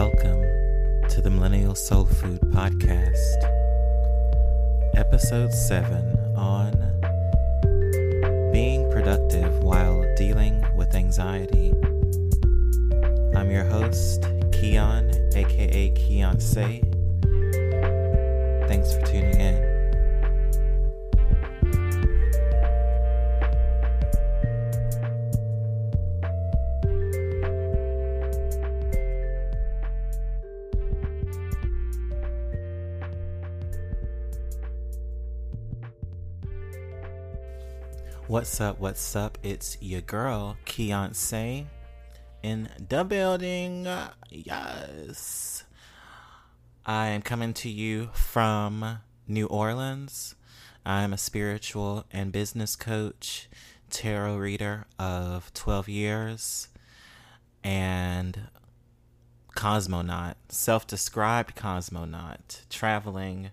Welcome to the Millennial Soul Food Podcast, Episode 7 on being productive while dealing with anxiety. I'm your host, Keon, aka Keonce. Thanks for tuning in. What's up? What's up? It's your girl, Keonce, in the building. Yes. I am coming to you from New Orleans. I'm a spiritual and business coach, tarot reader of 12 years, and cosmonaut, self described cosmonaut, traveling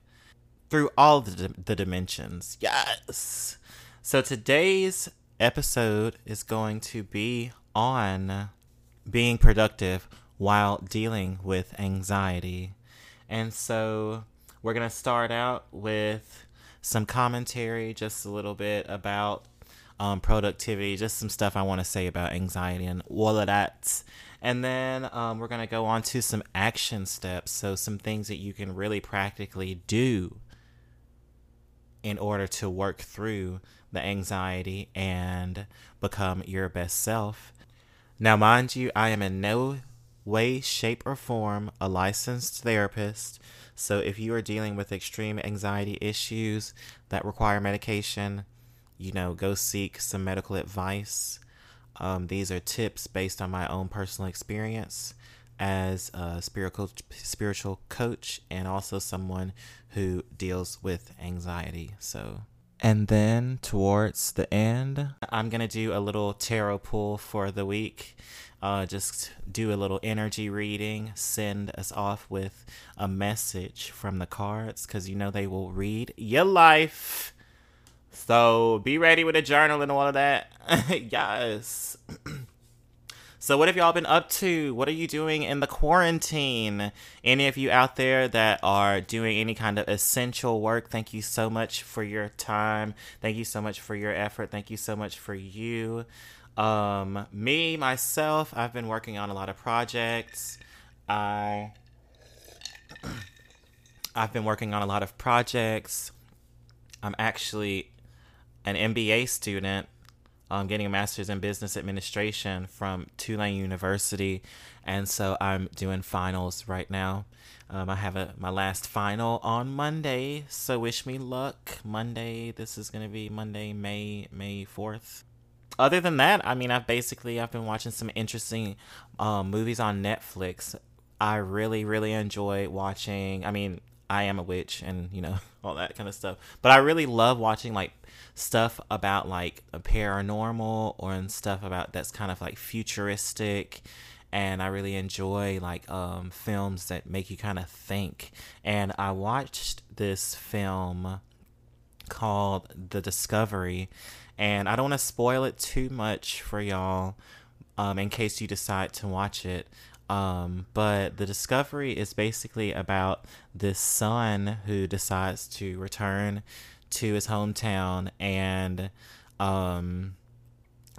through all the, the dimensions. Yes. So today's episode is going to be on being productive while dealing with anxiety. And so we're going to start out with some commentary, just a little bit about um, productivity, just some stuff I want to say about anxiety and all of that. And then um, we're going to go on to some action steps. So, some things that you can really practically do in order to work through the anxiety and become your best self. Now, mind you, I am in no way, shape, or form a licensed therapist. So, if you are dealing with extreme anxiety issues that require medication, you know, go seek some medical advice. Um, these are tips based on my own personal experience as a spiritual spiritual coach and also someone who deals with anxiety. So and then towards the end, I'm going to do a little tarot pull for the week. Uh, just do a little energy reading, send us off with a message from the cards because you know they will read your life. So be ready with a journal and all of that. yes. So, what have y'all been up to? What are you doing in the quarantine? Any of you out there that are doing any kind of essential work, thank you so much for your time. Thank you so much for your effort. Thank you so much for you. Um, me, myself, I've been working on a lot of projects. I. I've been working on a lot of projects. I'm actually an MBA student um, getting a master's in business administration from Tulane University, and so I'm doing finals right now. Um, I have a my last final on Monday, so wish me luck. Monday, this is gonna be Monday, May May fourth. Other than that, I mean, I've basically I've been watching some interesting um, movies on Netflix. I really really enjoy watching. I mean, I am a witch and you know all that kind of stuff, but I really love watching like stuff about like a paranormal or and stuff about that's kind of like futuristic and I really enjoy like um, films that make you kind of think. And I watched this film called The Discovery, and I don't want to spoil it too much for y'all um, in case you decide to watch it. Um, but The Discovery is basically about this son who decides to return to his hometown and um,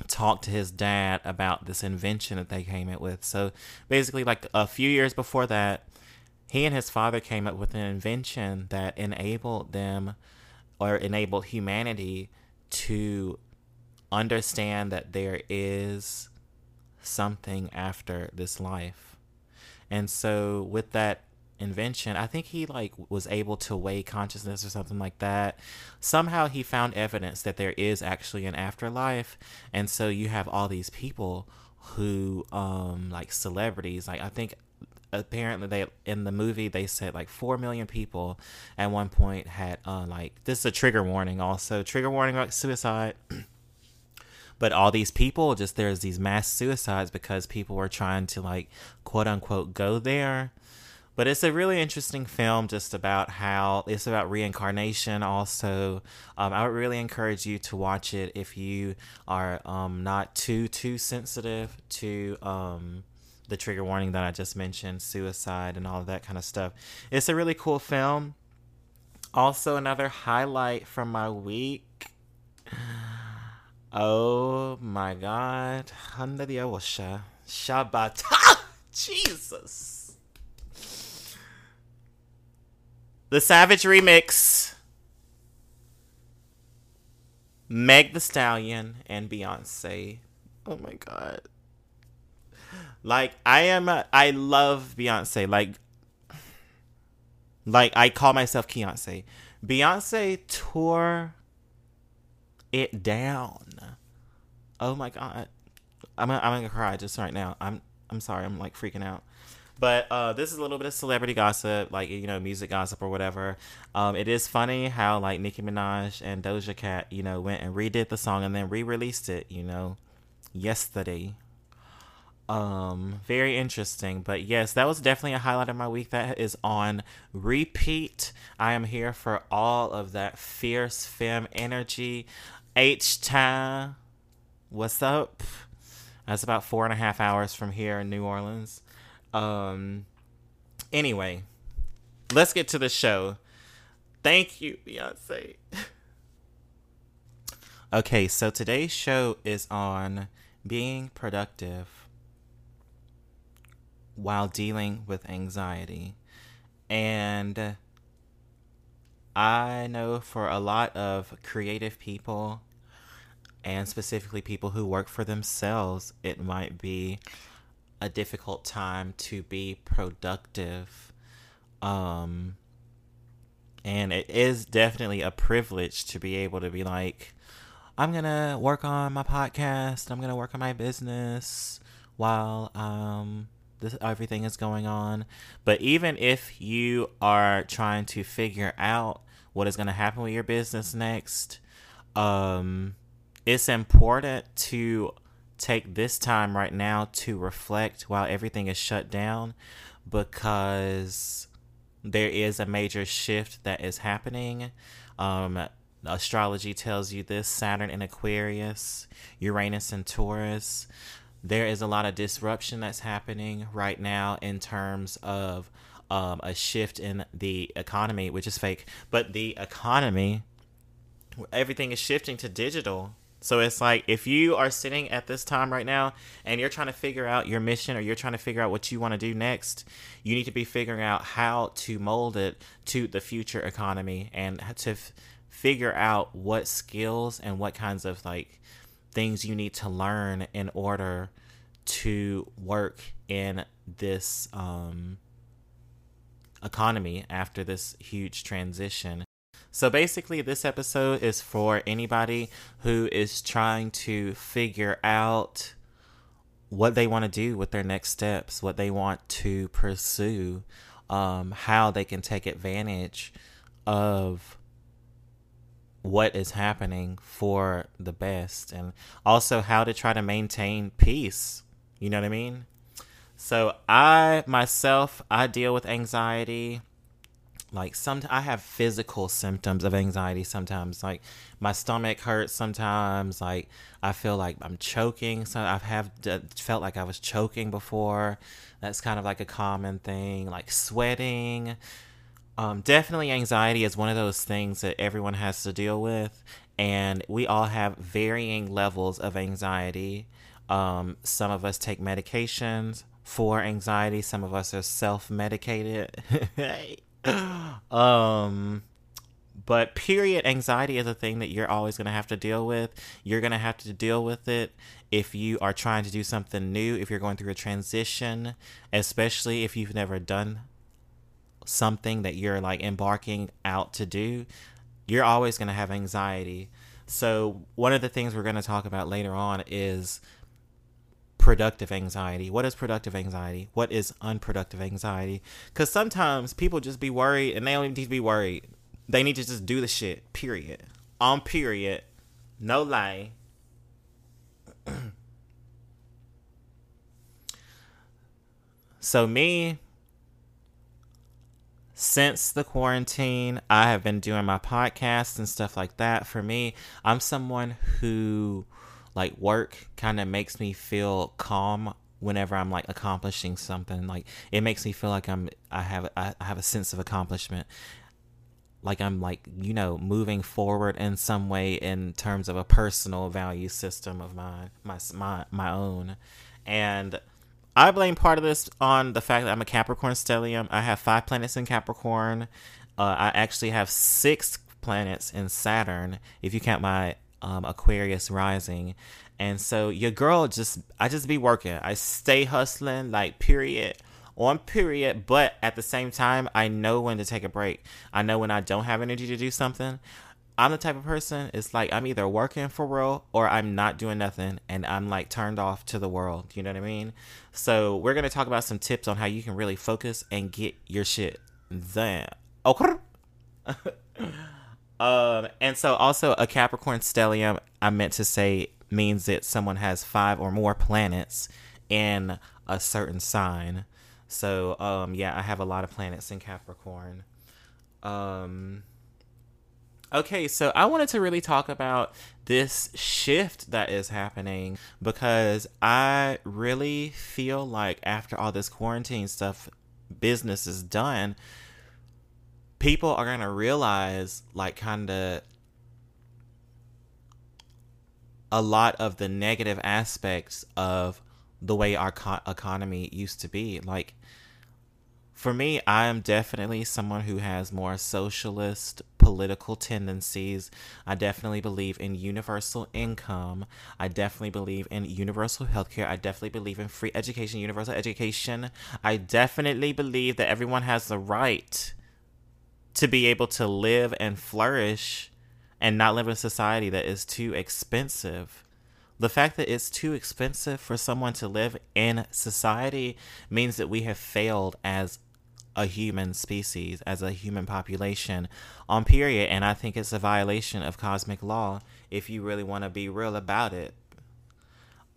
talk to his dad about this invention that they came up with. So basically, like a few years before that, he and his father came up with an invention that enabled them or enabled humanity to understand that there is something after this life. And so with that invention. I think he like was able to weigh consciousness or something like that. Somehow he found evidence that there is actually an afterlife, and so you have all these people who um like celebrities. Like I think apparently they in the movie they said like 4 million people at one point had uh like this is a trigger warning also trigger warning about suicide but all these people just there's these mass suicides because people were trying to like quote unquote go there but it's a really interesting film just about how it's about reincarnation also um, i would really encourage you to watch it if you are um, not too too sensitive to um, the trigger warning that I just mentioned, suicide and all of that kind of stuff. It's a really cool film. Also, another highlight from my week. Oh my god. Shabbat. Jesus. The Savage remix. Meg the Stallion and Beyonce. Oh my god. Like I am a, I love Beyonce. Like like I call myself Beyonce. Beyonce tore it down. Oh my god. I'm gonna, I'm gonna cry just right now. I'm I'm sorry. I'm like freaking out. But uh, this is a little bit of celebrity gossip, like you know, music gossip or whatever. Um, it is funny how like Nicki Minaj and Doja Cat, you know, went and redid the song and then re-released it, you know, yesterday. Um, very interesting. But yes, that was definitely a highlight of my week. That is on repeat. I am here for all of that fierce femme energy. H time. What's up? That's about four and a half hours from here in New Orleans. Um, anyway, let's get to the show. Thank you, Beyonce. okay, so today's show is on being productive while dealing with anxiety. And I know for a lot of creative people, and specifically people who work for themselves, it might be a difficult time to be productive. Um, and it is definitely a privilege to be able to be like, I'm gonna work on my podcast. I'm gonna work on my business while um this everything is going on. But even if you are trying to figure out what is gonna happen with your business next, um, it's important to take this time right now to reflect while everything is shut down because there is a major shift that is happening. Um, astrology tells you this Saturn in Aquarius, Uranus in Taurus. There is a lot of disruption that's happening right now in terms of um, a shift in the economy, which is fake, but the economy, everything is shifting to digital so it's like if you are sitting at this time right now and you're trying to figure out your mission or you're trying to figure out what you want to do next, you need to be figuring out how to mold it to the future economy and to f- figure out what skills and what kinds of like things you need to learn in order to work in this um, economy after this huge transition. So basically, this episode is for anybody who is trying to figure out what they want to do with their next steps, what they want to pursue, um, how they can take advantage of what is happening for the best, and also how to try to maintain peace. You know what I mean? So, I myself, I deal with anxiety like some i have physical symptoms of anxiety sometimes like my stomach hurts sometimes like i feel like i'm choking so i've have felt like i was choking before. That's kind of like a common thing like sweating. Um, definitely anxiety is one of those things that everyone has to deal with and we all have varying levels of anxiety. Um, some of us take medications for anxiety some of us are self-medicated um but period anxiety is a thing that you're always going to have to deal with. You're going to have to deal with it if you are trying to do something new if you're going through a transition especially if you've never done something that you're like embarking out to do you're always going to have anxiety. So one of the things we're going to talk about later on is productive anxiety? What is productive anxiety? What is unproductive anxiety? Because sometimes people just be worried and they don't need to be worried. They need to just do the shit, period. On period. No lie. so, me, since the quarantine, I have been doing my podcast and stuff like that. For me, I'm someone who like work kind of makes me feel calm whenever I'm like accomplishing something. Like it makes me feel like I'm I have I have a sense of accomplishment. Like I'm like, you know, moving forward in some way in terms of a personal value system of mine, my my my own. And I blame part of this on the fact that I'm a Capricorn stellium. I have five planets in Capricorn. Uh, I actually have six planets in Saturn, if you count my um, Aquarius rising. And so your girl just, I just be working. I stay hustling, like, period, on period. But at the same time, I know when to take a break. I know when I don't have energy to do something. I'm the type of person, it's like I'm either working for real or I'm not doing nothing and I'm like turned off to the world. You know what I mean? So, we're to talk about some tips on how you can really focus and get your shit done. Okay. um, and so also a Capricorn stellium, I meant to say, means that someone has five or more planets in a certain sign. So, um, yeah, I have a lot of planets in Capricorn. Um, Okay, so I wanted to really talk about this shift that is happening because I really feel like after all this quarantine stuff, business is done, people are going to realize, like, kind of a lot of the negative aspects of the way our co- economy used to be. Like, for me, I am definitely someone who has more socialist political tendencies. I definitely believe in universal income. I definitely believe in universal healthcare. I definitely believe in free education, universal education. I definitely believe that everyone has the right to be able to live and flourish and not live in a society that is too expensive. The fact that it's too expensive for someone to live in society means that we have failed as a human species, as a human population on period. And I think it's a violation of cosmic law if you really want to be real about it.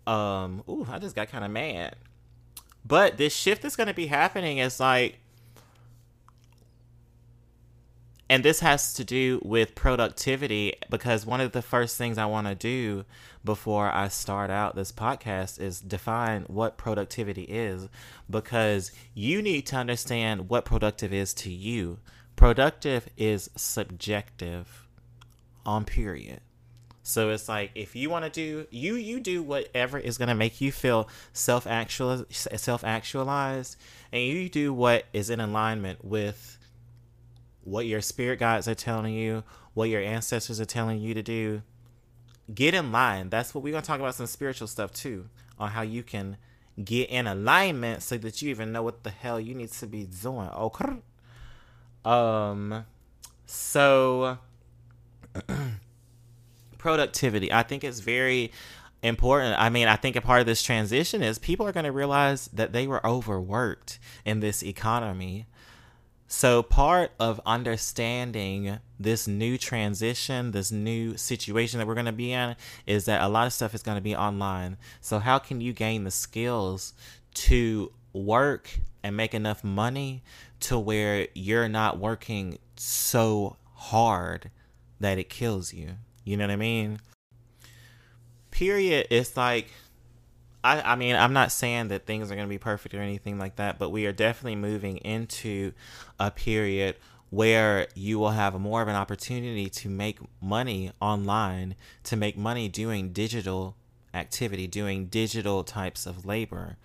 Um, ooh, I just got kind of mad. But this shift that's going to be happening is like and this has to do with productivity because one of the first things I want to do before I start out this podcast is define what productivity is because you need to understand what productive is to you. Productive is subjective on period. So it's like if you want to do you you do whatever is going to make you feel self actual self actualized and you do what is in alignment with what your spirit guides are telling you, what your ancestors are telling you to do. Get in line. That's what we're going to talk about some spiritual stuff too, on how you can get in alignment so that you even know what the hell you need to be doing. Okay. Um so productivity. I think it's very important. I mean, I think a part of this transition is people are going to realize that they were overworked in this economy so, part of understanding this new transition, this new situation that we're going to be in, is that a lot of stuff is going to be online. So, how can you gain the skills to work and make enough money to where you're not working so hard that it kills you? You know what I mean? Period. It's like I, I mean, I'm not saying that things are going to be perfect or anything like that, but we are definitely moving into a period where you will have more of an opportunity to make money online, to make money doing digital activity, doing digital types of labor.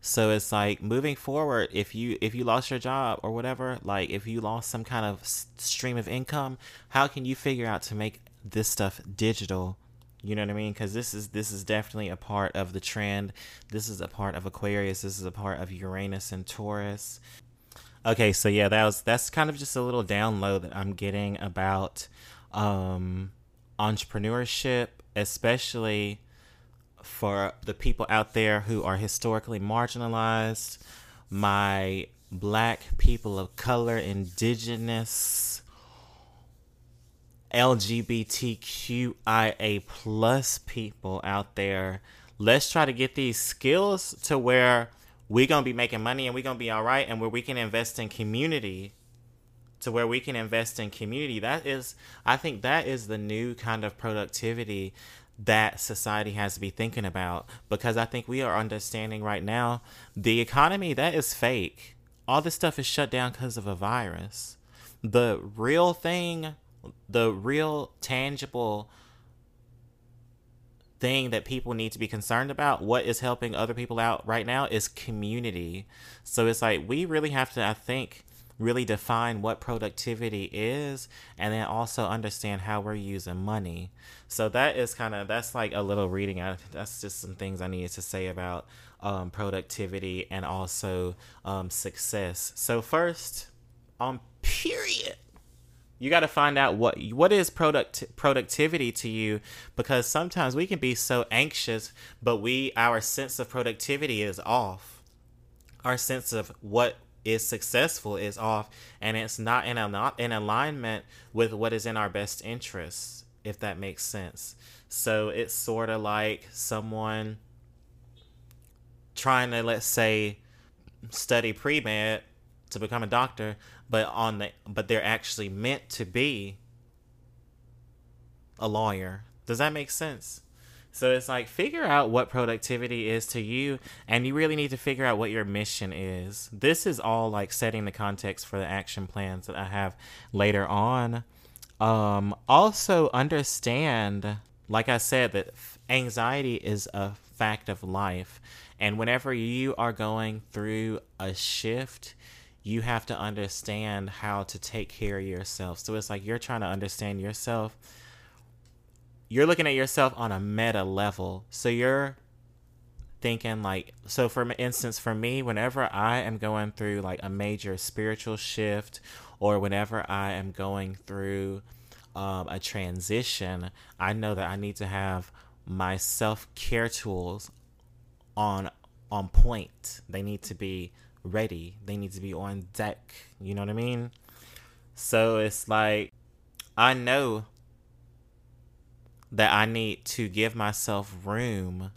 So it's like moving forward if you if you lost your job or whatever, like if you lost some kind of stream of income, how can you figure out to make this stuff digital you know what I mean? Because this is this is definitely a part of the trend. This is a part of Aquarius. This is a part of Uranus and Taurus. Okay, so yeah, that was that's kind of just a little download that I'm getting about um, entrepreneurship, especially for the people out there who are historically marginalized, my black people of color, indigenous LGBTQIA plus people out there. Let's try to get these skills to where we're gonna be making money and we're gonna be all right, and where we can invest in community. To where we can invest in community. That is, I think, that is the new kind of productivity that society has to be thinking about because I think we are understanding right now the economy that is fake. All this stuff is shut down because of a virus. The real thing, the real tangible thing that people need to be concerned about, what is helping other people out right now is community. So it's like we really have to, I think, really define what productivity is and then also understand how we're using money. So that is kind of that's like a little reading. That's just some things I needed to say about um, productivity and also um, success. So first, on um, period you got to find out what what is product productivity to you because sometimes we can be so anxious but we our sense of productivity is off. Our sense of what is successful is off and it's not in a, not in alignment with what is in our best interests if that makes sense. So it's sort of like someone trying to let's say study pre-med to become a doctor but on the but they're actually meant to be a lawyer. Does that make sense? So it's like figure out what productivity is to you and you really need to figure out what your mission is. This is all like setting the context for the action plans that I have later on. Um also understand like I said that anxiety is a fact of life and whenever you are going through a shift, you have to understand how to take care of yourself. So it's like you're trying to understand yourself. You're looking at yourself on a meta level. So you're thinking like so for instance for me whenever I am going through like a major spiritual shift or whenever I am going through um, a transition, I know that I need to have my self-care tools on on point. They need to be ready. They need to be on deck. You know what I mean? So it's like, I know that I need to give myself room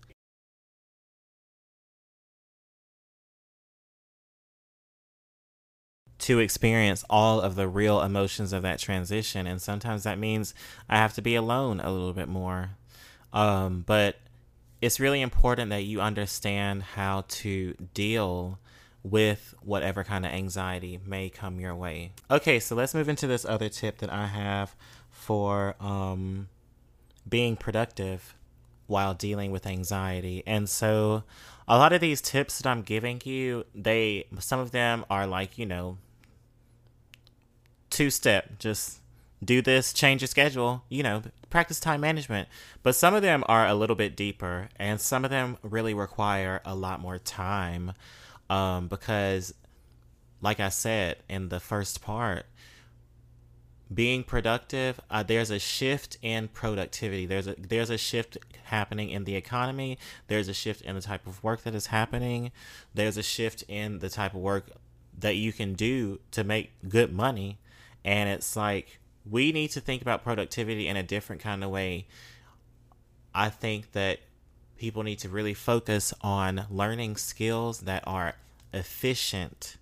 to experience all of the real emotions of that transition. And sometimes that means I have to be alone a little bit more. Um, but it's really important that you understand how to deal with whatever kind of anxiety may come your way. Okay, so let's move into this other tip that I have for um, being productive while dealing with anxiety. And so a lot of these tips that I'm giving you, they some of them are like, you know, two step, just do this, change your schedule, you know, practice time management. But some of them are a little bit deeper and some of them really require a lot more time um, because, like I said in the first part, being productive, uh, there's a shift in productivity. There's a there's a shift happening in the economy. There's a shift in the type of work that is happening. There's a shift in the type of work that you can do to make good money. And it's like we need to think about productivity in a different kind of way. I think that people need to really focus on learning skills that are efficient,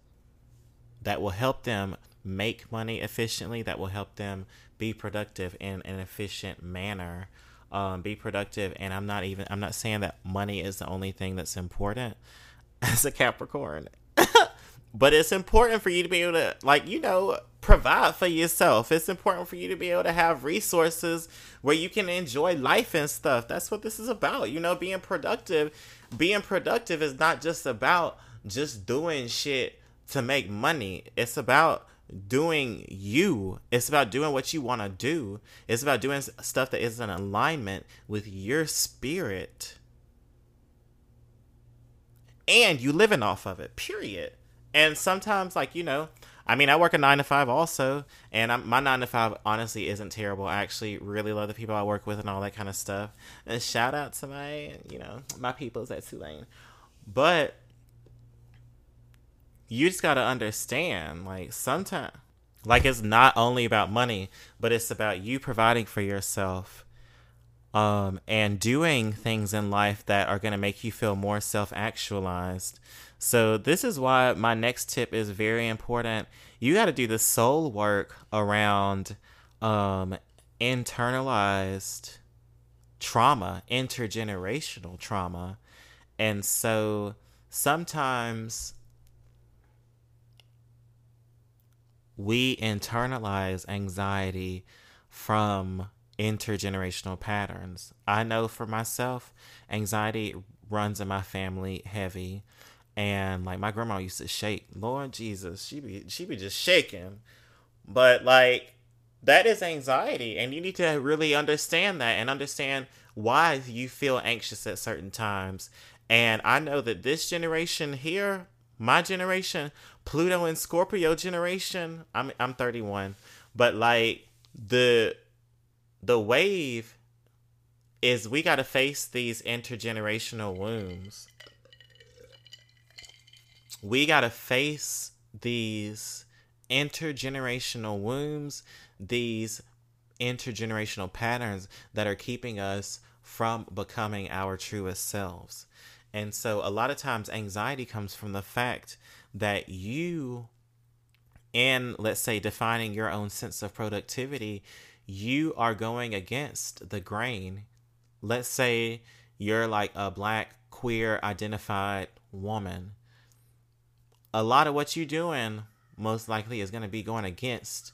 that will help them make money efficiently, that will help them be productive in an efficient manner. Um, be productive, and I'm not even, I'm not saying that money is the only thing that's important as a Capricorn. but it's important for you to be able to like you know provide for yourself. It's important for you to be able to have resources where you can enjoy life and stuff. That's what this is about you know being productive. Being productive is not just about just doing shit to make money. It's about doing you. It's about doing what you want to do. It's about doing stuff that is in alignment with your spirit. And you living off of it period. And sometimes, like, you know, I mean, I work a nine to five also, and I'm, my nine to five honestly isn't terrible. I actually really love the people I work with and all that kind of stuff. And shout out to my, you know, my peoples at Tulane. But you just got to understand, like, sometimes, like, it's not only about money, but it's about you providing for yourself um, and doing things in life that are going to make you feel more self actualized. So, this is why my next tip is very important. You got to do the soul work around um, internalized trauma, intergenerational trauma. And so sometimes we internalize anxiety from intergenerational patterns. I know for myself, anxiety runs in my family heavy. And like my grandma used to shake. Lord Jesus, she be she be just shaking. But like that is anxiety and you need to really understand that and understand why you feel anxious at certain times. And I know that this generation here, my generation, Pluto and Scorpio generation, I'm I'm 31, but like the the wave is we got to face these intergenerational wounds. We got to face these intergenerational wounds, these intergenerational patterns that are keeping us from becoming our truest selves. And so a lot of times anxiety comes from the fact that you in let's say defining your own sense of productivity, you are going against the grain. Let's say you're like a black queer identified woman. A lot of what you're doing most likely is going to be going against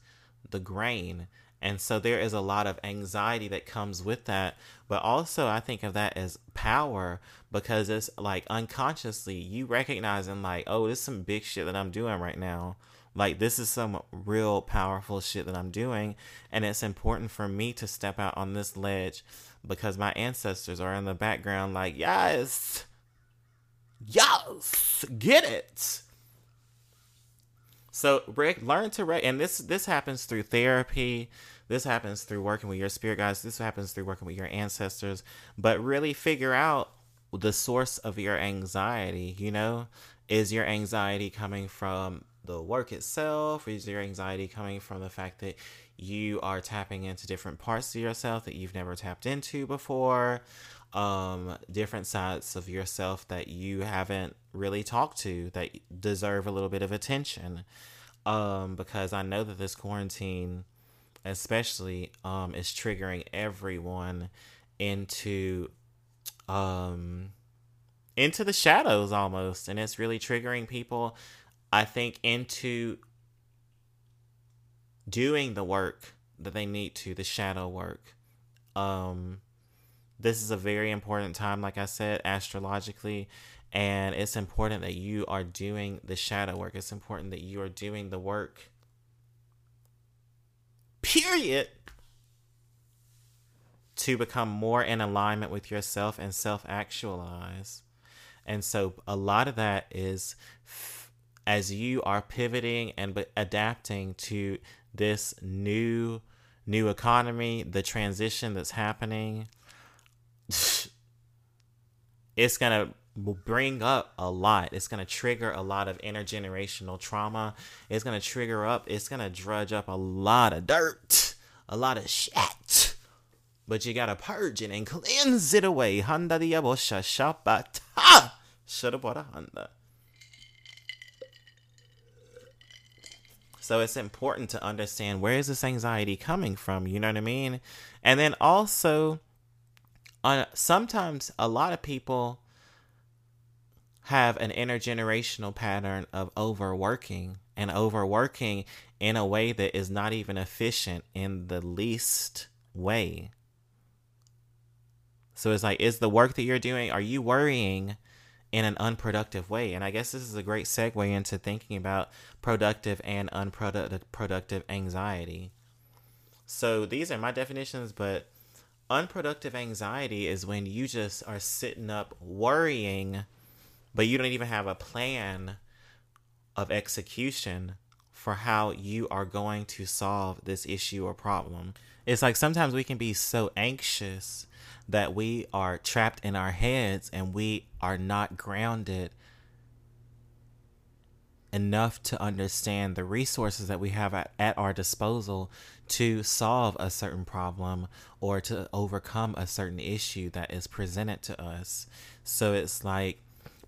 the grain. And so there is a lot of anxiety that comes with that. But also, I think of that as power because it's like unconsciously you recognizing, like, oh, this is some big shit that I'm doing right now. Like, this is some real powerful shit that I'm doing. And it's important for me to step out on this ledge because my ancestors are in the background, like, yes, yes, get it. So Rick, learn to rec- and this this happens through therapy. This happens through working with your spirit guides. This happens through working with your ancestors. But really figure out the source of your anxiety. You know, is your anxiety coming from the work itself? Is your anxiety coming from the fact that you are tapping into different parts of yourself that you've never tapped into before? Um, different sides of yourself that you haven't really talked to that deserve a little bit of attention. Um, because I know that this quarantine, especially, um, is triggering everyone into, um, into the shadows almost, and it's really triggering people I think, into doing the work that they need to, the shadow work. Um, this is a very important time, like I said, astrologically, and it's important that you are doing the shadow work. It's important that you are doing the work. Period. To become more in alignment with yourself and self actualize. And so a lot of that is as you are pivoting and adapting to this new new economy, the transition that's happening, it's to bring up a lot. It's going to trigger a lot of intergenerational trauma. It's going to trigger up, it's going to drudge up a lot of dirt, a lot of shit. But you got to purge it and cleanse it away. Handa shapata. Shoulda bought Honda. So it's important to understand where is this anxiety coming from, you know what I mean? And then also sometimes a lot of people have an intergenerational pattern of overworking and overworking in a way that is not even efficient in the least way. So it's like, is the work that you're doing, are you worrying in an unproductive way. And I guess this is a great segue into thinking about productive and unproductive productive anxiety. So these are my definitions, but unproductive anxiety is when you just are sitting up worrying, but you don't even have a plan of execution for how you are going to solve this issue or problem. It's like sometimes we can be so anxious that we are trapped in our heads and we are not grounded enough to understand the resources that we have at, at, our disposal to solve a certain problem or to overcome a certain issue that is presented to us. So it's like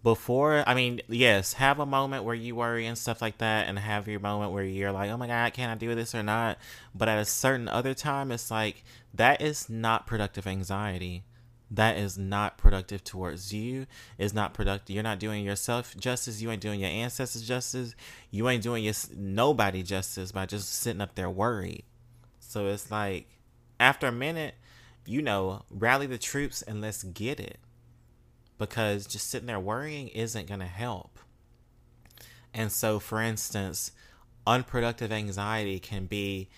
before, I mean, yes, have a moment where you worry and stuff like that, and have your moment where you're like, oh my God, can I do this or not? But at a certain other time, it's like that is not productive anxiety. That is not productive towards you is not productive you're not doing yourself justice you ain't doing your ancestors justice you ain't doing your nobody justice by just sitting up there worried. So it's like after a minute you know rally the troops and let's get it. Because just sitting there worrying isn't going to help. And so for instance unproductive anxiety can be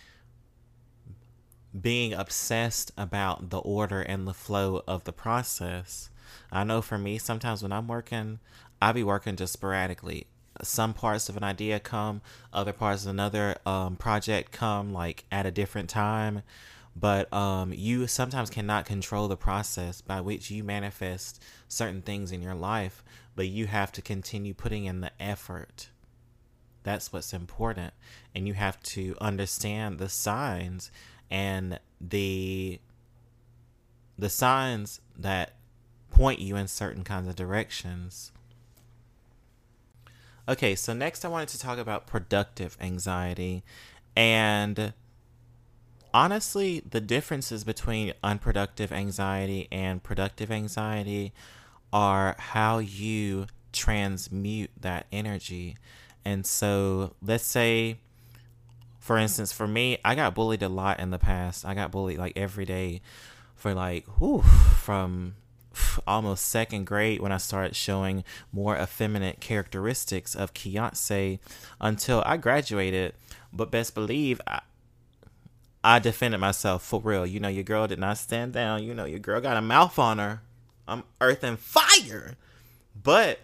being obsessed about the order and the flow of the process. I know for me, sometimes when I'm working, I be working just sporadically. Some parts of an idea come, other parts of another um, project come like at a different time. But um, you sometimes cannot control the process by which you manifest certain things in your life, but you have to continue putting in the effort. That's what's important. And you have to understand the signs and the the signs that point you in certain kinds of directions. Okay, so next I wanted to talk about productive anxiety and honestly, the differences between unproductive anxiety and productive anxiety are how you transmute that energy. And so, let's say for instance, for me, I got bullied a lot in the past. I got bullied like every day for like, whew, from almost second grade when I started showing more effeminate characteristics of Keonce until I graduated. But best believe I, I defended myself for real. You know, your girl did not stand down. You know, your girl got a mouth on her. I'm earth and fire. But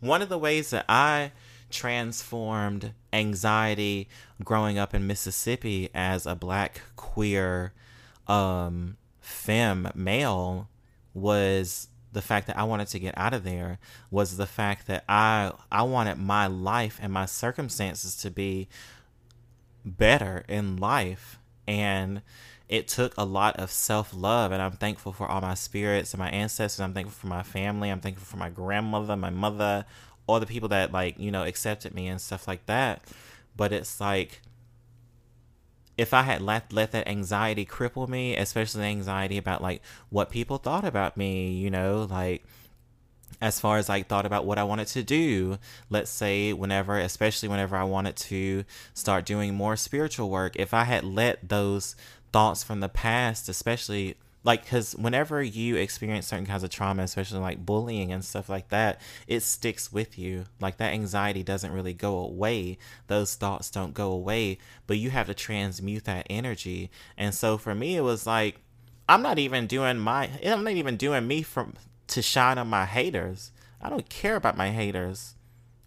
one of the ways that I transformed anxiety growing up in Mississippi as a black queer um femme male was the fact that I wanted to get out of there was the fact that I I wanted my life and my circumstances to be better in life. And it took a lot of self-love and I'm thankful for all my spirits and my ancestors. I'm thankful for my family. I'm thankful for my grandmother my mother all the people that like you know accepted me and stuff like that. But it's like if I had let let that anxiety cripple me, especially anxiety about like what people thought about me, you know, like as far as like thought about what I wanted to do, let's say whenever, especially whenever I wanted to start doing more spiritual work, if I had let those thoughts from the past, especially like because whenever you experience certain kinds of trauma especially like bullying and stuff like that it sticks with you. Like that anxiety doesn't really go away. Those thoughts don't go away but you have to transmute that energy. And so for me it was like i'm not even doing my i'm not even doing me from to shine on my haters. I don't care about my haters.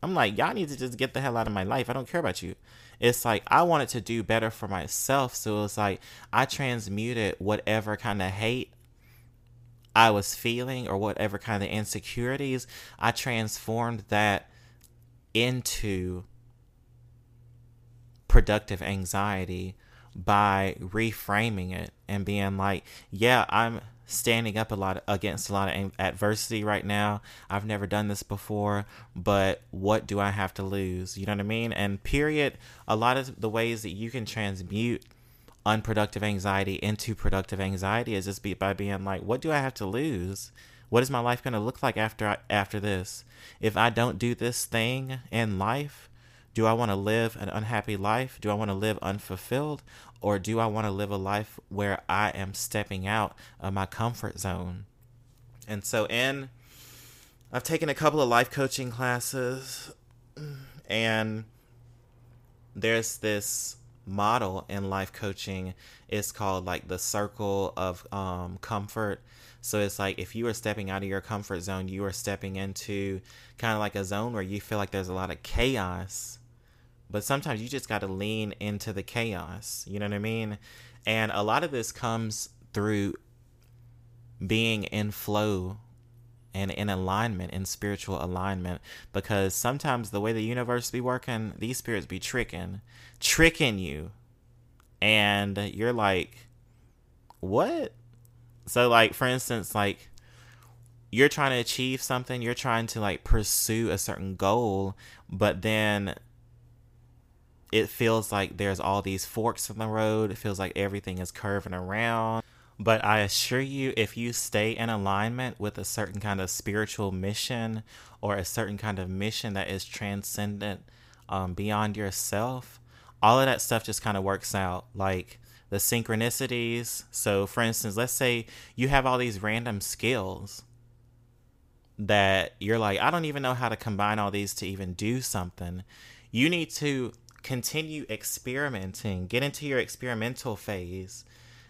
I'm like y'all need to just get the hell out of my life. I don't care about you it's like I wanted to do better for myself. So it's like I transmuted whatever kind of hate I was feeling or whatever kind of insecurities, I transformed that into productive anxiety by reframing it and being like, yeah, I'm standing up a lot against a lot of adversity right now. I've never done this before, but what do I have to lose? You know what I mean? And period, a lot of the ways that you can transmute unproductive anxiety into productive anxiety is just be, by being like, what do I have to lose? What is my life going to look like after after this? If I don't do this thing in life, do I want to live an unhappy life? Do I want to live unfulfilled? Or do I want to live a life where I am stepping out of my comfort zone? And so, in I've taken a couple of life coaching classes, and there's this model in life coaching. It's called like the circle of um, comfort. So it's like if you are stepping out of your comfort zone, you are stepping into kind of like a zone where you feel like there's a lot of chaos but sometimes you just got to lean into the chaos. You know what I mean? And a lot of this comes through being in flow and in alignment, in spiritual alignment. Because sometimes the way the universe be working, these spirits be tricking, tricking you. And you're like, what? So, like, for instance, like, you're trying to achieve something, you're trying to like pursue a certain goal, but then it feels like there's all these forks in the road. It feels like everything is curving around. But I assure you, if you stay in alignment with a certain kind of spiritual mission or a certain kind of mission that is transcendent um, beyond yourself, all of that stuff just kind of works out. Like the synchronicities. So, for instance, let's say you have all these random skills that you're like, I don't even know how to combine all these to even do something. You need to continue experimenting, get into your experimental phase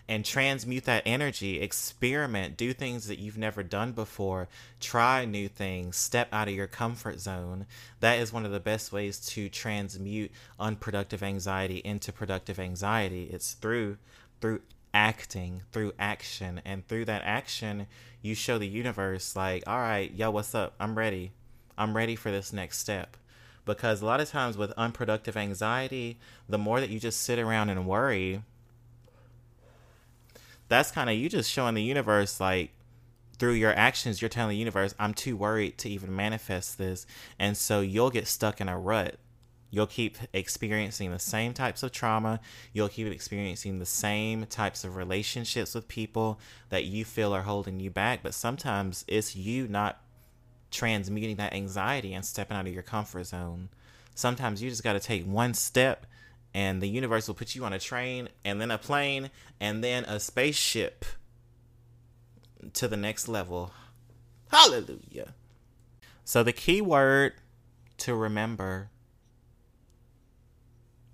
and transmute that energy, experiment, do things that you've never done before, try new things, step out of your comfort zone. That is one of the best ways to transmute unproductive anxiety into productive anxiety. It's through through acting, through action, and through that action, you show the universe like, "All right, yo, what's up? I'm ready. I'm ready for this next step." Because a lot of times with unproductive anxiety, the more that you just sit around and worry, that's kind of you just showing the universe like through your actions you're telling the universe i'm too worried to even manifest this. And so you'll get stuck in a rut. You'll keep experiencing the same types of trauma. You'll keep experiencing the same types of relationships with people that you feel are holding you back. But sometimes it's you not transmuting that anxiety and stepping out of your comfort zone sometimes you just got to take one step and the universe will put you on a train and then a plane and then a spaceship to the next level. Hallelujah. So, the key word to remember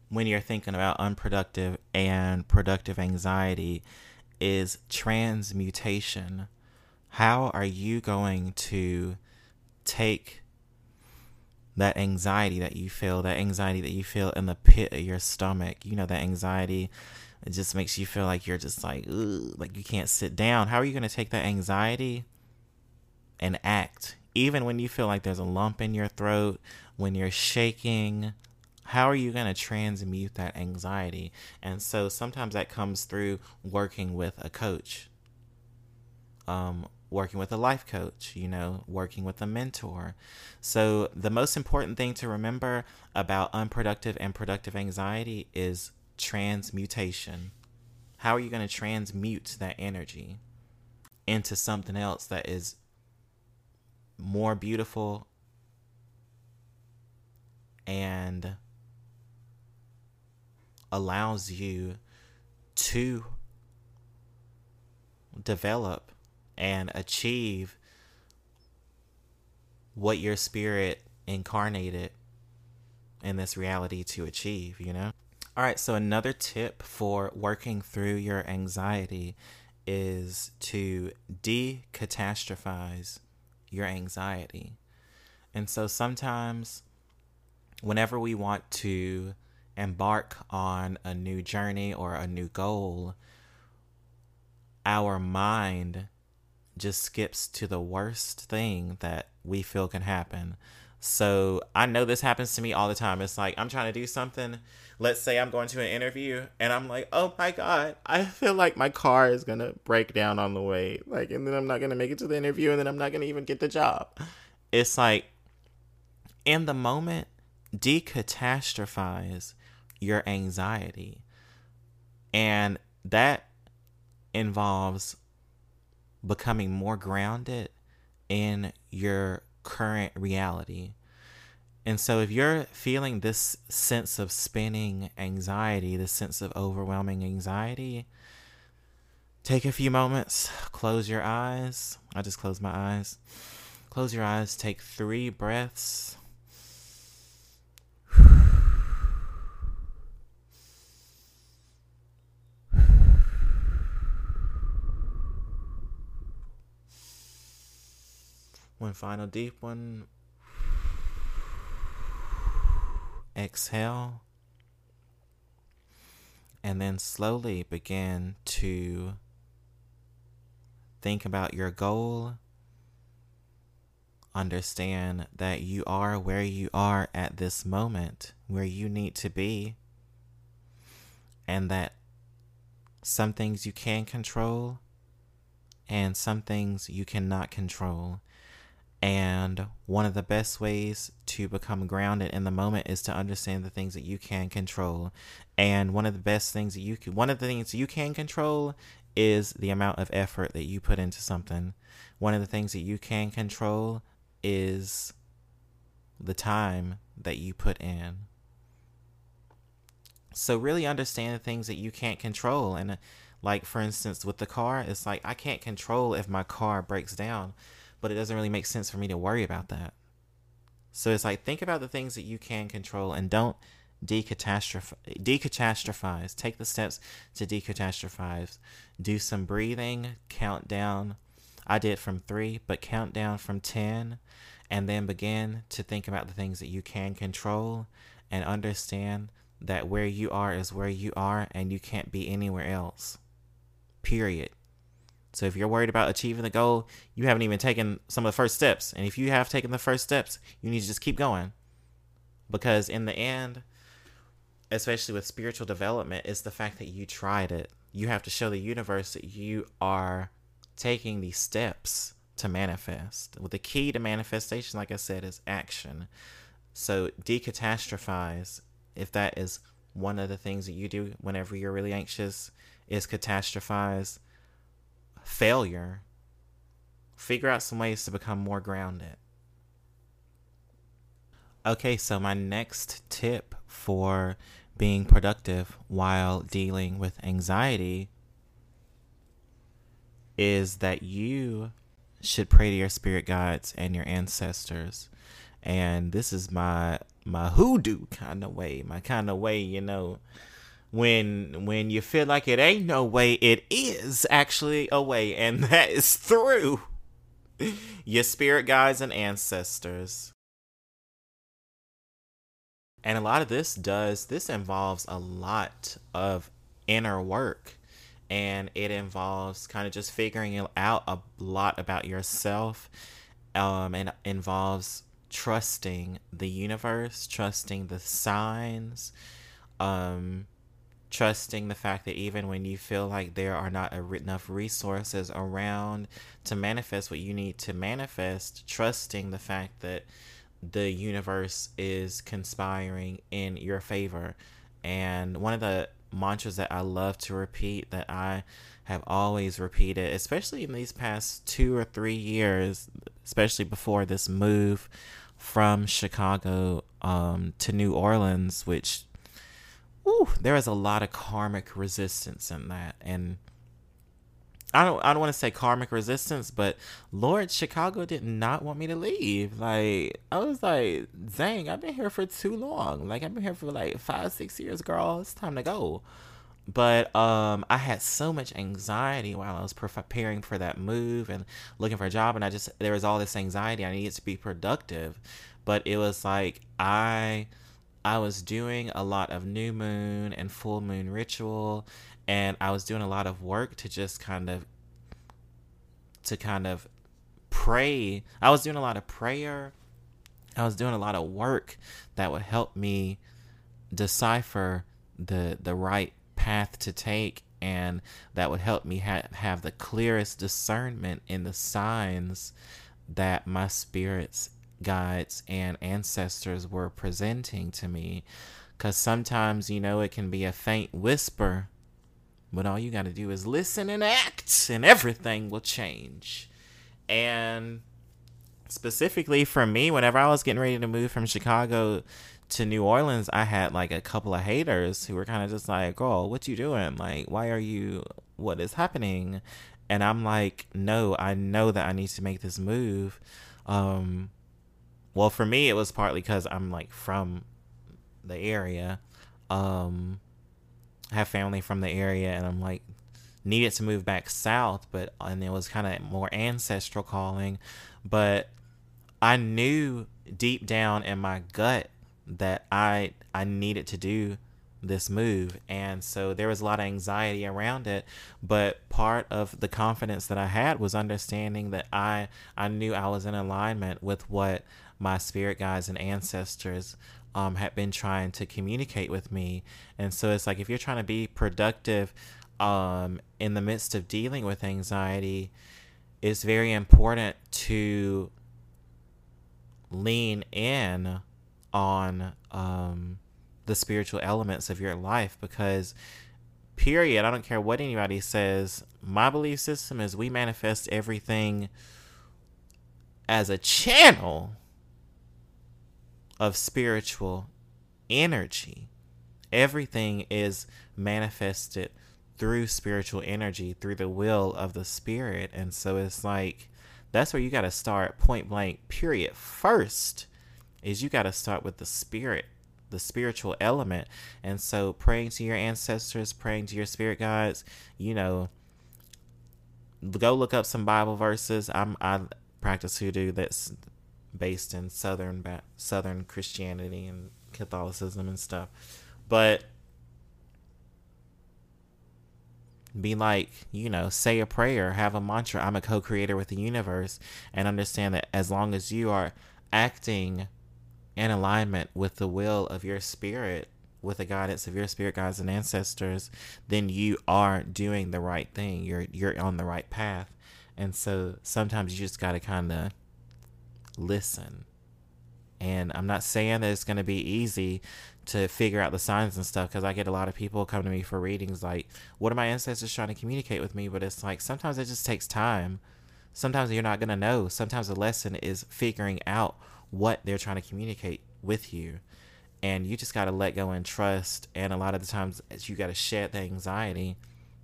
when you're thinking about unproductive and productive anxiety is transmutation. How are you going to take that anxiety that you feel, that anxiety that you feel in the pit of your stomach, you know, that anxiety, it just makes you feel like you're just like, like you can't sit down. How are you going to take that anxiety and act? Even when you feel like there's a lump in your throat, when you're shaking, how are you going to transmute that anxiety? And so sometimes that comes through working with a coach. Um, working with a life coach, you know, working with a mentor. So, the most important thing to remember about unproductive and productive anxiety is transmutation. How are you going to transmute that energy into something else that is more beautiful and allows you to develop and achieve what your spirit incarnated in this reality to achieve, you know? All right, so another tip for working through your anxiety is to de catastrophize your anxiety. And so sometimes, whenever we want to embark on a new journey or a new goal, our mind just skips to the worst thing that we feel can happen. So I know this happens to me all the time. It's like I'm trying to do something. Let's say I'm going to an interview and I'm like, oh my God, I feel like my car is going to break down on the way. Like, and then I'm not going to make it to the interview and then I'm not going to even get the job. It's like in the moment, decatastrophize your anxiety. And that involves becoming more grounded in your current reality. And so, if you're feeling this sense of spinning anxiety, this sense of overwhelming anxiety, take a few moments, close your eyes. I just close my eyes. Close your eyes, take three breaths. One final deep one. Exhale. And then slowly begin to think about your goal. Understand that you are where you are at this moment, where you need to be, and that some things you can control and some things you cannot control. And one of the best ways to become grounded in the moment is to understand the things that you can control. And one of the best things that you can, one of the things you can control is the amount of effort that you put into something. One of the things that you can control is the time that you put in. So really understand the things that you can't control and like for instance with the car, it's like I can't control if my car breaks down, but it doesn't really make sense for me to worry about that. So it's like think about the things that you can control and don't decatastrophize. Decatastrophize. Take the steps to decatastrophize. Do some breathing. Count down. I did from three, but count down from ten, and then begin to think about the things that you can control, and understand that where you are is where you are, and you can't be anywhere else. Period. So if you're worried about achieving the goal, you haven't even taken some of the first steps. And if you have taken the first steps, you need to just keep going. Because in the end, especially with spiritual development, is the fact that you tried it. You have to show the universe that you are taking these steps to manifest. Well, the key to manifestation, like I said, is action. So decatastrophize, if that is one of the things that you do whenever you're really anxious, is catastrophize failure. Figure out some ways to become more grounded. Okay, so my next tip for being productive while dealing with anxiety is that you should pray to your spirit guides and your ancestors. And this is my my hoodoo kind of way, my kind of way, you know, when when you feel like it ain't no way, it is actually a way, and that is through your spirit guides and ancestors. And a lot of this does, this involves a lot of inner work. And it involves kind of just figuring out a lot about yourself. Um, and involves trusting the universe, trusting the signs, um, trusting the fact that even when you feel like there are not enough resources around to manifest what you need to manifest, trusting the fact that the universe is conspiring in your favor. And one of the mantras that I love to repeat that I have always repeated, especially in these past two or three years, especially before this move from Chicago um, to New Orleans, which ooh, there is a lot of karmic resistance in that. And I don't I don't want to say karmic resistance, but Lord, Chicago did not want me to leave. Like I was like, dang, I've been here for too long. Like I've been here for like five, six years, girl. It's time to go. But um, I had so much anxiety while I was preparing for that move and looking for a job, and I just there was all this anxiety. I needed to be productive, but it was like I I was doing a lot of new moon and full moon ritual and I was doing a lot of work to just kind of to kind of pray. I was doing a lot of prayer. I was doing a lot of work that would help me decipher the the right path to take and that would help me ha- have the clearest discernment in the signs that my spirits guides and ancestors were presenting to me. Because sometimes, you know, it can be a faint whisper, but all you got to do is listen and act, and everything will change. And specifically for me, whenever I was getting ready to move from Chicago to New Orleans, I had like a couple of haters who were kind of just like, "Girl, what you doing? Like, why are you? What is happening?" And I'm like, "No, I know that I need to make this move." Um, well, for me, it was partly because I'm like from the area. Um, I have family from the area, and I'm like needed to move back south, but and it was kind of more ancestral calling. But I knew deep down in my gut that I I needed to do this move and so there was a lot of anxiety around it but part of the confidence that I had was understanding that I I knew I was in alignment with what my spirit guides and ancestors um, had been trying to communicate with me. And so it's like if you're trying to be productive um, in the midst of dealing with anxiety, it's very important to lean in on um, the spiritual elements of your life because period. I don't care what anybody says. My belief system is we manifest everything as a channel of spiritual energy. Everything is manifested through spiritual energy, through the will of the spirit. And so it's like that's where you got to start point blank, period. First is you got to start with the spirit, the spiritual element. And so praying to your ancestors, praying to your spirit guides, you know, go look up some Bible verses. I'm I practice hoodoo that's based in southern southern Christianity and Catholicism and stuff. But be like, you know, say a prayer, have a mantra. I'm a co creator with the universe, and understand that as long as you are acting in alignment with the will of your spirit, with the guidance of your spirit guides and ancestors, then you are doing the right thing. You're you're on the right path. And so sometimes you just gotta kinda listen. And I'm not saying that it's gonna be easy to figure out the signs and stuff because I get a lot of people come to me for readings like, what are my ancestors trying to communicate with me? But it's like sometimes it just takes time. Sometimes you're not going to know. Sometimes the lesson is figuring out what they're trying to communicate with you. And you just got to let go and trust. And a lot of the times you got to shed the anxiety.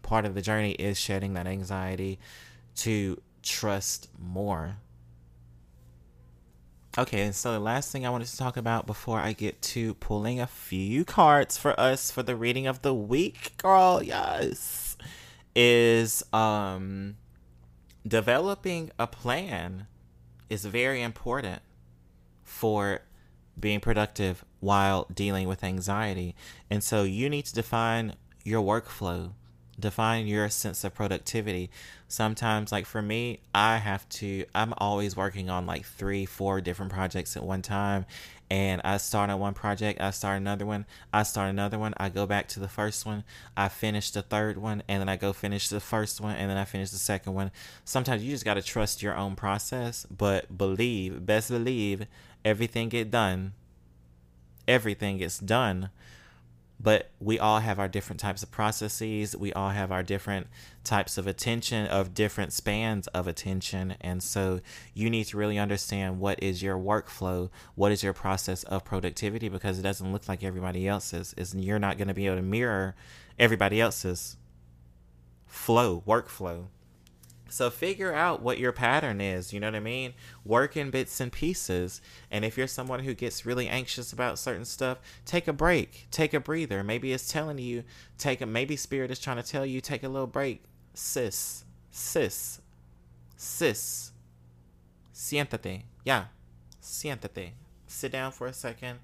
Part of the journey is shedding that anxiety to trust more Okay, and so the last thing I wanted to talk about before I get to pulling a few cards for us for the reading of the week, girl, yes, is um developing a plan is very important for being productive while dealing with anxiety. And so you need to define your workflow define your sense of productivity. Sometimes like for me i have to i'm always working on like three four different projects at one time and i start on one project i start another one i start another one i go back to the first one i finish the third one and then i go finish the first one and then i finish the second one. Sometimes you just got to trust your own process but believe best believe everything get done everything gets done but we all have our different types of processes. We all have our different types of attention of different spans of attention. And so you need to really understand what is your workflow what is your process of productivity because it doesn't look like everybody else's. Is you're not going to be able to mirror everybody else's flow workflow so figure out what your pattern is, you know what I mean? Work in bits and pieces. And if you're someone who gets really anxious about certain stuff, take a break, take a breather. Maybe it's telling you, take a maybe spirit is trying to tell you, take a little break. Sis, sis, sis. Siéntate. Yeah. Siéntate. Sit down for a second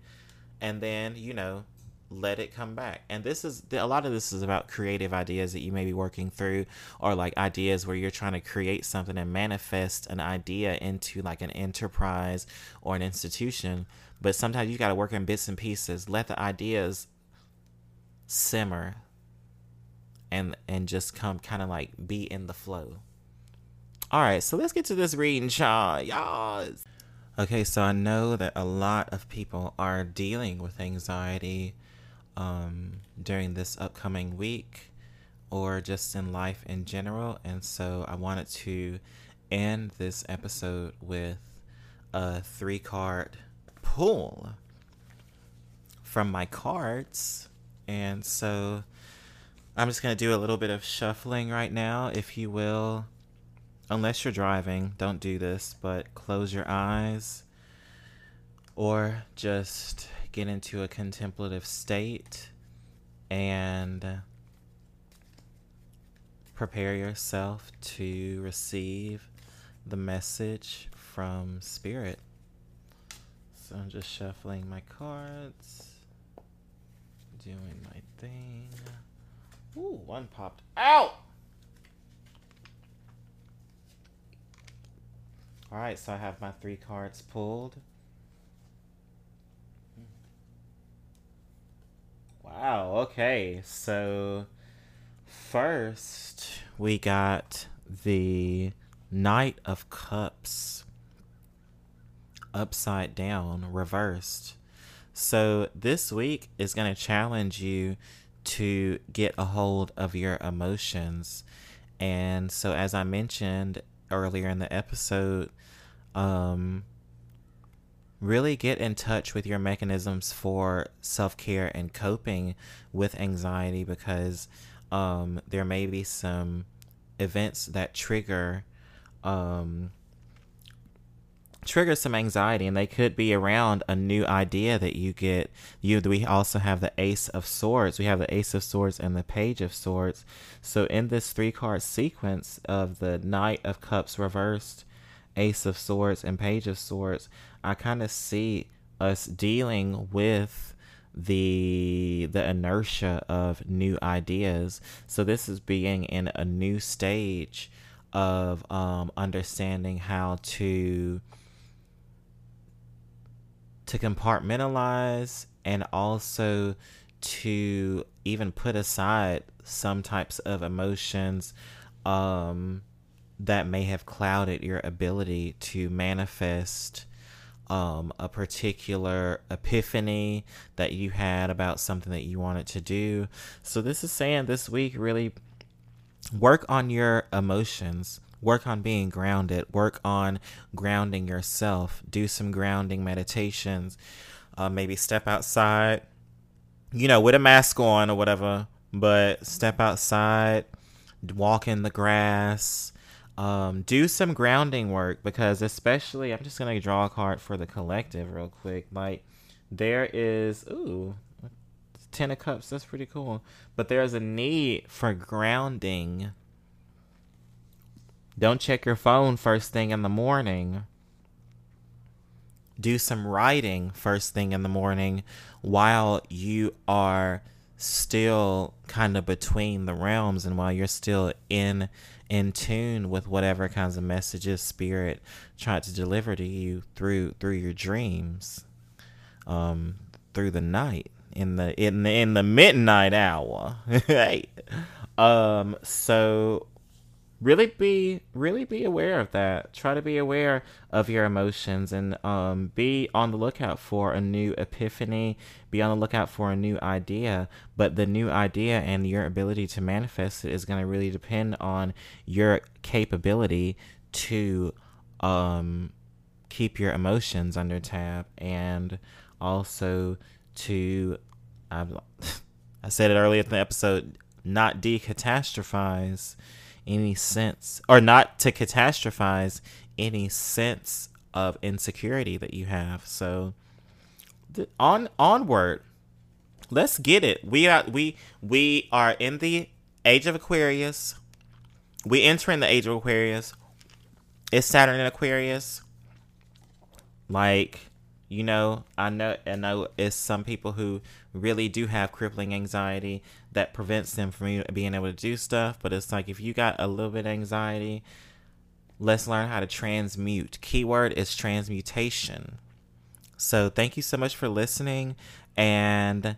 and then, you know, let it come back. And this is a lot of this is about creative ideas that you may be working through, or like ideas where you're trying to create something and manifest an idea into like an enterprise or an institution. But sometimes you got to work in bits and pieces. Let the ideas simmer and and just come kind of like be in the flow. All right, so let's get to this reading, y'all. Y'all. Okay, so I know that a lot of people are dealing with anxiety um, during this upcoming week or just in life in general. And so I wanted to end this episode with a three card pull from my cards. And so I'm just going to do a little bit of shuffling right now, if you will. Unless you're driving, don't do this, but close your eyes or just get into a contemplative state and prepare yourself to receive the message from Spirit. So I'm just shuffling my cards, doing my thing. Ooh, one popped out! Alright, so I have my three cards pulled. Wow, okay. So first we got the Knight of Cups upside down, reversed. So this week is going to challenge you to get a hold of your emotions. And so, as I mentioned earlier in the episode, um, really get in touch with your mechanisms for self care and coping with anxiety because um, there may be some events that trigger um, trigger some anxiety and they could be around a new idea that you get. You we also have the ace of swords. We have the ace of swords and the page of swords. So in this three card sequence of the knight of cups reversed ace of swords and page of swords i kind of see us dealing with the the inertia of new ideas. So this is being in a new stage of um, understanding how to to compartmentalize and also to even put aside some types of emotions um, that may have clouded your ability to manifest um, a particular epiphany that you had about something that you wanted to do. So, this is saying this week really work on your emotions. Work on being grounded. Work on grounding yourself. Do some grounding meditations. Uh, maybe step outside. You know with a mask on or whatever but step outside walk in the grass um, do some grounding work because especially i'm just gonna draw a card for the collective real quick. Like there is ooh ten of cups that's pretty cool. But there's a need for grounding. Don't check your phone first thing in the morning. Do some writing first thing in the morning while you are still kind of between the realms and while you're still in in tune with whatever kinds of messages spirit tried to deliver to you through through your dreams um through the night in the in the in the midnight hour right? Um so really be really be aware of that. Try to be aware of your emotions and um, be on the lookout for a new epiphany. Be on the lookout for a new idea. But the new idea and your ability to manifest it is going to really depend on your capability to um, keep your emotions under tab and also to I, I said it earlier in the episode not decatastrophize any sense or not to catastrophize any sense of insecurity that you have. So on onward. Let's get it. We are we we are in the age of Aquarius. We enter in the age of Aquarius. It's Saturn in Aquarius. Like you know, I know I know it's some people who really do have crippling anxiety that prevents them from being able to do stuff. But it's like if you got a little bit of anxiety, let's learn how to transmute. Keyword is transmutation. So thank you so much for listening. And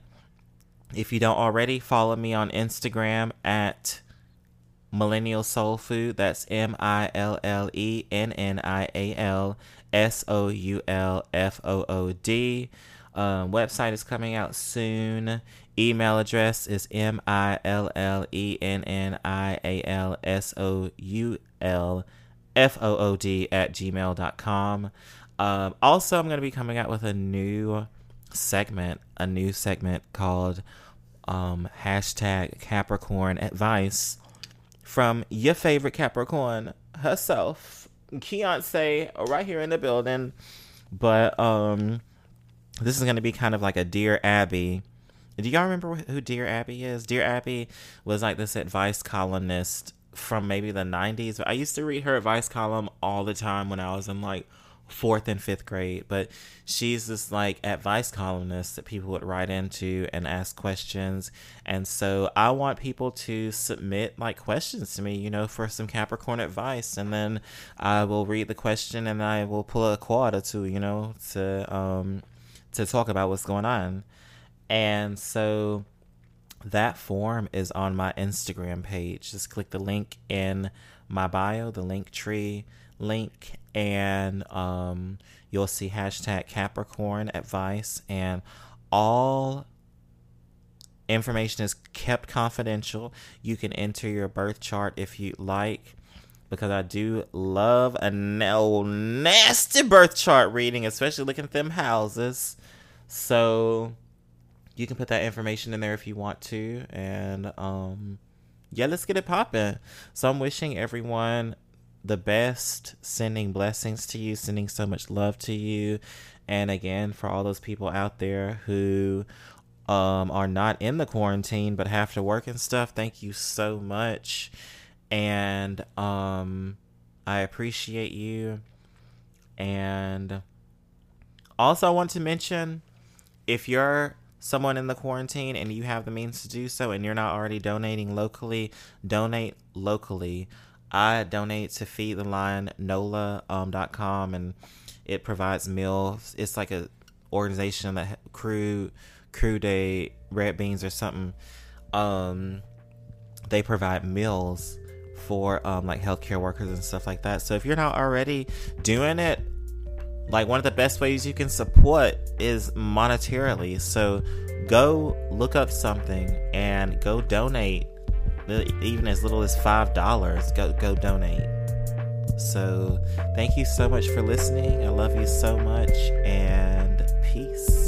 if you don't already, follow me on Instagram at Millennial Soul Food. That's M I L L E N N I A L S O U L F O O D. Um, website is coming out soon. Email address is M I L L E N N I A L S O U L F O O D at gmail.com. Um, also, I'm going to be coming out with a new segment, a new segment called um, hashtag Capricorn Advice from your favorite Capricorn herself. Keonce right here in the building. But um this is gonna be kind of like a Dear Abby. Do y'all remember who Dear Abby is? Dear Abby was like this advice columnist from maybe the 90s. I used to read her advice column all the time when I was in like fourth and fifth grade, but she's this like advice columnist that people would write into and ask questions. And so I want people to submit like questions to me, you know, for some Capricorn advice. And then I will read the question and I will pull a quad or two, you know, to, um, to talk about what's going on. And so that form is on my Instagram page. Just click the link in my bio, the link tree link, and um, you'll see hashtag Capricorn advice and all Information is kept confidential. You can enter your birth chart if you'd like because I do love a no nasty birth chart reading, especially looking at them houses. So you can put that information in there if you want to. And um yeah, let's get it popping. So I'm wishing everyone the best, sending blessings to you, sending so much love to you. And again, for all those people out there who um, are not in the quarantine but have to work and stuff, thank you so much and um I appreciate you. And also I want to mention if you're someone in the quarantine and you have the means to do so and you're not already donating locally, donate locally. I donate to feed the lion nola.com um, .com, and it provides meals. It's like a organization that crew Krewe de Red Beans or something. Um they provide meals for um, like healthcare workers and stuff like that. So if you're not already doing it, like one of the best ways you can support is monetarily. So go look up something and go donate, even as little as five dollars. Go go donate. So thank you so much for listening. I love you so much and peace.